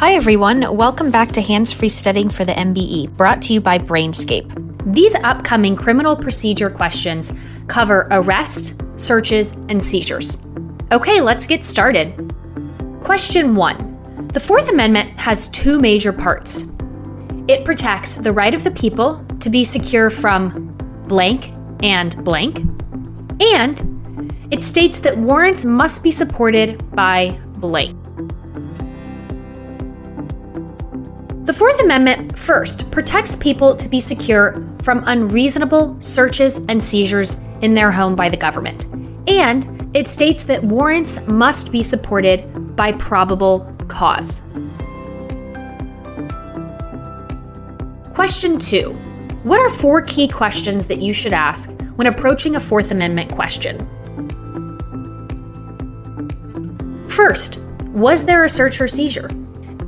Hi, everyone. Welcome back to Hands Free Studying for the MBE, brought to you by Brainscape. These upcoming criminal procedure questions cover arrest, searches, and seizures. Okay, let's get started. Question 1 The Fourth Amendment has two major parts. It protects the right of the people to be secure from blank and blank, and it states that warrants must be supported by blank. Fourth Amendment, first, protects people to be secure from unreasonable searches and seizures in their home by the government. And it states that warrants must be supported by probable cause. Question two What are four key questions that you should ask when approaching a Fourth Amendment question? First, was there a search or seizure?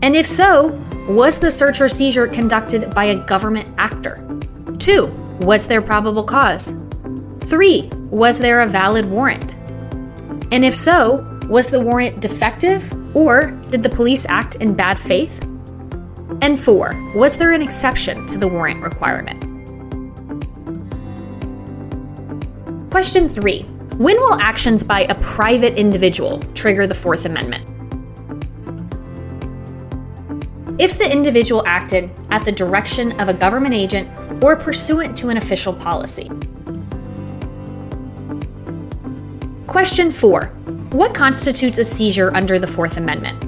And if so, was the search or seizure conducted by a government actor? 2. Was there probable cause? 3. Was there a valid warrant? And if so, was the warrant defective or did the police act in bad faith? And 4. Was there an exception to the warrant requirement? Question 3. When will actions by a private individual trigger the Fourth Amendment? If the individual acted at the direction of a government agent or pursuant to an official policy. Question 4. What constitutes a seizure under the Fourth Amendment?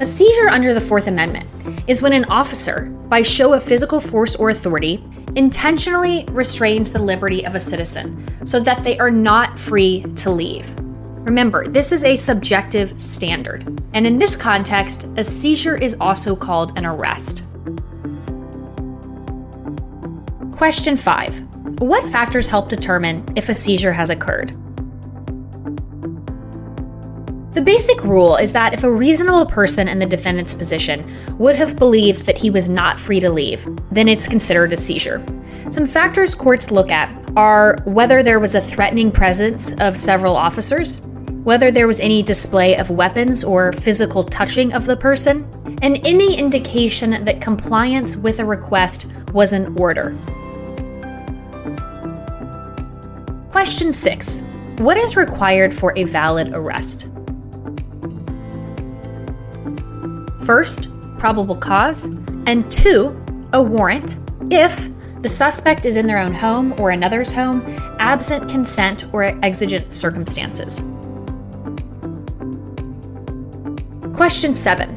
A seizure under the Fourth Amendment is when an officer, by show of physical force or authority, intentionally restrains the liberty of a citizen so that they are not free to leave. Remember, this is a subjective standard, and in this context, a seizure is also called an arrest. Question 5. What factors help determine if a seizure has occurred? The basic rule is that if a reasonable person in the defendant's position would have believed that he was not free to leave, then it's considered a seizure. Some factors courts look at are whether there was a threatening presence of several officers, whether there was any display of weapons or physical touching of the person, and any indication that compliance with a request was in order. Question 6. What is required for a valid arrest? First, probable cause, and two, a warrant if the suspect is in their own home or another's home, absent consent or exigent circumstances. Question 7.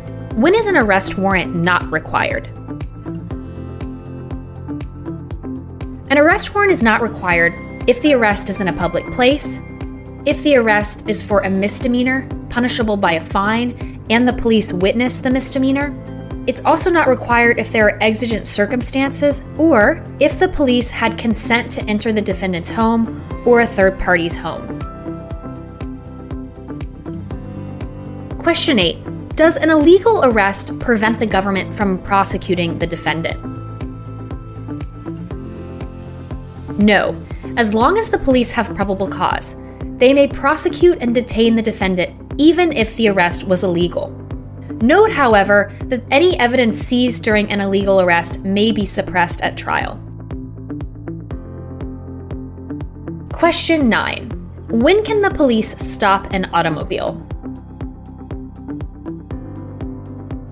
When is an arrest warrant not required? An arrest warrant is not required if the arrest is in a public place, if the arrest is for a misdemeanor, punishable by a fine, and the police witness the misdemeanor. It's also not required if there are exigent circumstances or if the police had consent to enter the defendant's home or a third party's home. Question 8 does an illegal arrest prevent the government from prosecuting the defendant? No. As long as the police have probable cause, they may prosecute and detain the defendant even if the arrest was illegal. Note, however, that any evidence seized during an illegal arrest may be suppressed at trial. Question 9. When can the police stop an automobile?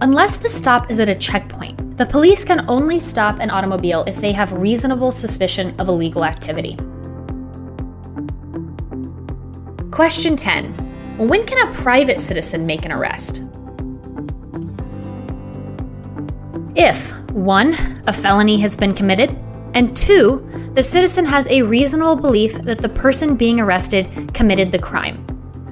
Unless the stop is at a checkpoint, the police can only stop an automobile if they have reasonable suspicion of illegal activity. Question 10. When can a private citizen make an arrest? If 1. A felony has been committed, and 2. The citizen has a reasonable belief that the person being arrested committed the crime.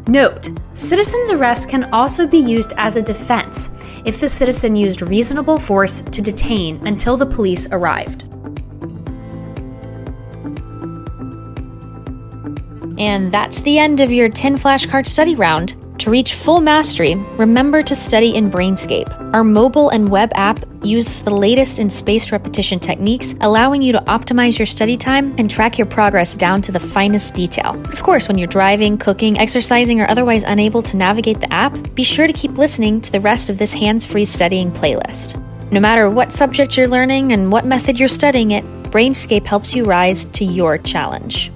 Note, citizen's arrest can also be used as a defense if the citizen used reasonable force to detain until the police arrived. And that's the end of your 10 flashcard study round. To reach full mastery, remember to study in Brainscape. Our mobile and web app uses the latest in spaced repetition techniques, allowing you to optimize your study time and track your progress down to the finest detail. Of course, when you're driving, cooking, exercising, or otherwise unable to navigate the app, be sure to keep listening to the rest of this hands free studying playlist. No matter what subject you're learning and what method you're studying it, Brainscape helps you rise to your challenge.